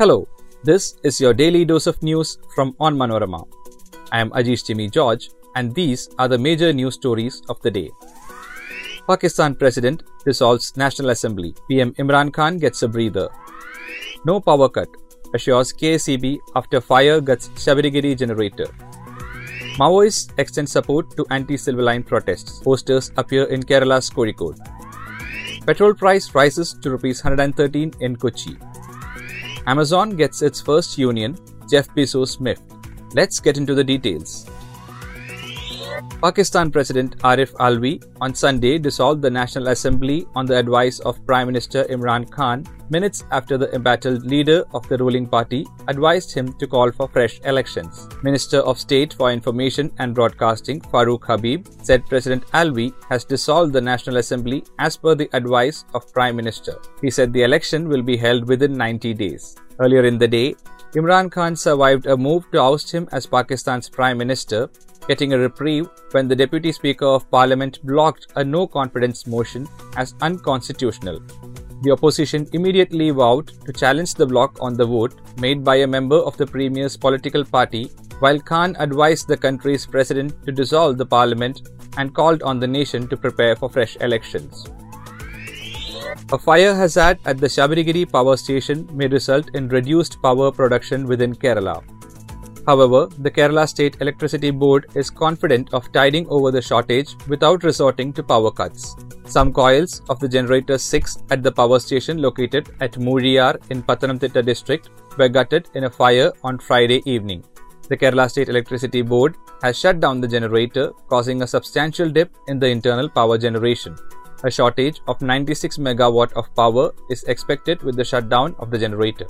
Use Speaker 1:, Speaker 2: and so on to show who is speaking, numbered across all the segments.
Speaker 1: Hello, this is your daily dose of news from Onmanorama. I am Ajish Jimmy George, and these are the major news stories of the day. Pakistan President dissolves National Assembly. PM Imran Khan gets a breather. No power cut, assures KSEB after fire guts Sabarigiri generator. Maoists extend support to anti-silver line protests. Posters appear in Kerala's Kozhikode. Petrol price rises to rupees 113 in Kochi. Amazon gets its first union, Jeff Bezos miffed. Let's get into the details. Pakistan President Arif Alvi on Sunday dissolved the National Assembly on the advice of Prime Minister Imran Khan minutes after the embattled leader of the ruling party advised him to call for fresh elections. Minister of State for Information and Broadcasting Farrukh Habib said President Alvi has dissolved the National Assembly as per the advice of Prime Minister. He said the election will be held within 90 days. Earlier in the day, Imran Khan survived a move to oust him as Pakistan's Prime Minister getting a reprieve when the Deputy Speaker of Parliament blocked a no confidence motion as unconstitutional. The opposition immediately vowed to challenge the block on the vote made by a member of the Premier's political party, while Khan advised the country's president to dissolve the parliament and called on the nation to prepare for fresh elections. A fire hazard at the Sabarigiri power station may result in reduced power production within Kerala. However, the Kerala State Electricity Board is confident of tiding over the shortage without resorting to power cuts. Some coils of the generator 6 at the power station located at Moozhiyar in Pathanamthitta district were gutted in a fire on Friday evening. The Kerala State Electricity Board has shut down the generator, causing a substantial dip in the internal power generation. A shortage of 96 megawatt of power is expected with the shutdown of the generator.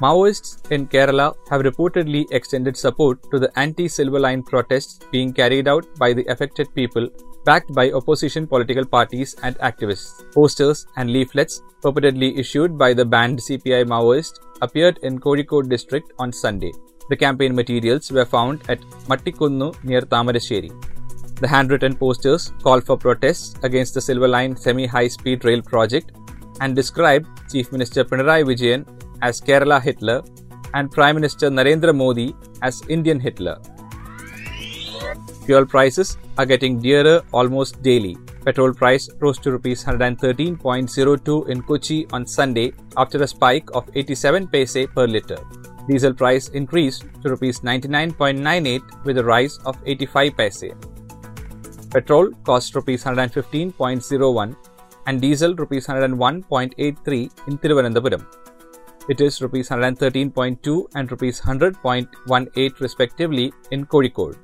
Speaker 1: Maoists in Kerala have reportedly extended support to the anti silver line protests being carried out by the affected people, backed by opposition political parties and activists. Posters and leaflets, purportedly issued by the banned CPI Maoist, appeared in Kozhikode district on Sunday. The campaign materials were found at Mattikunnu near Tamarasheri. The handwritten posters call for protests against the Silver Line semi high speed rail project and describe Chief Minister Pinarayi Vijayan as Kerala Hitler and Prime Minister Narendra Modi as Indian Hitler. Fuel prices are getting dearer almost daily. Petrol price rose to rupees 113.02 in Kochi on Sunday after a spike of 87 paise per litre. Diesel price increased to rupees 99.98 with a rise of 85 paise. Petrol cost rupees 115.01 and diesel rupees 101.83 in Thiruvananthapuram it is rupees 113.2 and rupees 100.18 respectively in Kozhikode.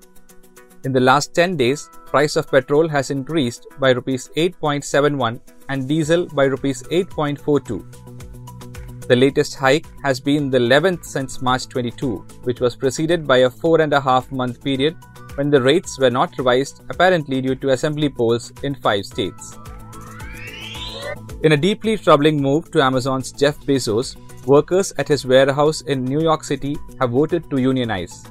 Speaker 1: In the last 10 days, price of petrol has increased by rupees 8.71 and diesel by rupees 8.42. The latest hike has been the 11th since March 22, which was preceded by a four and a half month period when the rates were not revised, apparently due to assembly polls in five states. In a deeply troubling move to Amazon's Jeff Bezos, workers at his warehouse in New York City have voted to unionize.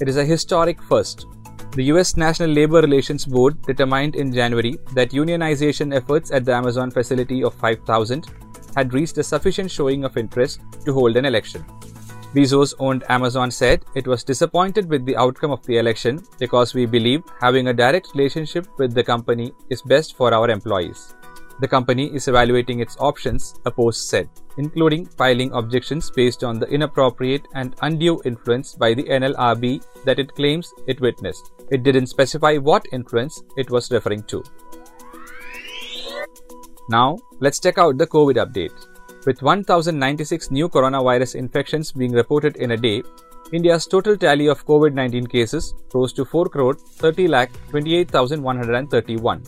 Speaker 1: It is a historic first. The US National Labor Relations Board determined in January that unionization efforts at the Amazon facility of 5,000 had reached a sufficient showing of interest to hold an election. Bezos owned Amazon said it was disappointed with the outcome of the election because we believe having a direct relationship with the company is best for our employees. The company is evaluating its options, a post said, including filing objections based on the inappropriate and undue influence by the NLRB that it claims it witnessed. It didn't specify what influence it was referring to. Now, let's check out the COVID update. With 1096 new coronavirus infections being reported in a day, India's total tally of COVID 19 cases rose to 4 crore 30 lakh 28,131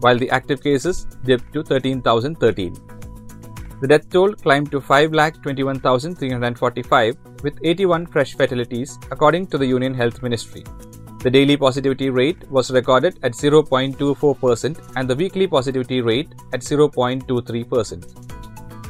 Speaker 1: while the active cases dipped to 13,013. The death toll climbed to 5,21,345 with 81 fresh fatalities according to the Union Health Ministry. The daily positivity rate was recorded at 0.24% and the weekly positivity rate at 0.23%.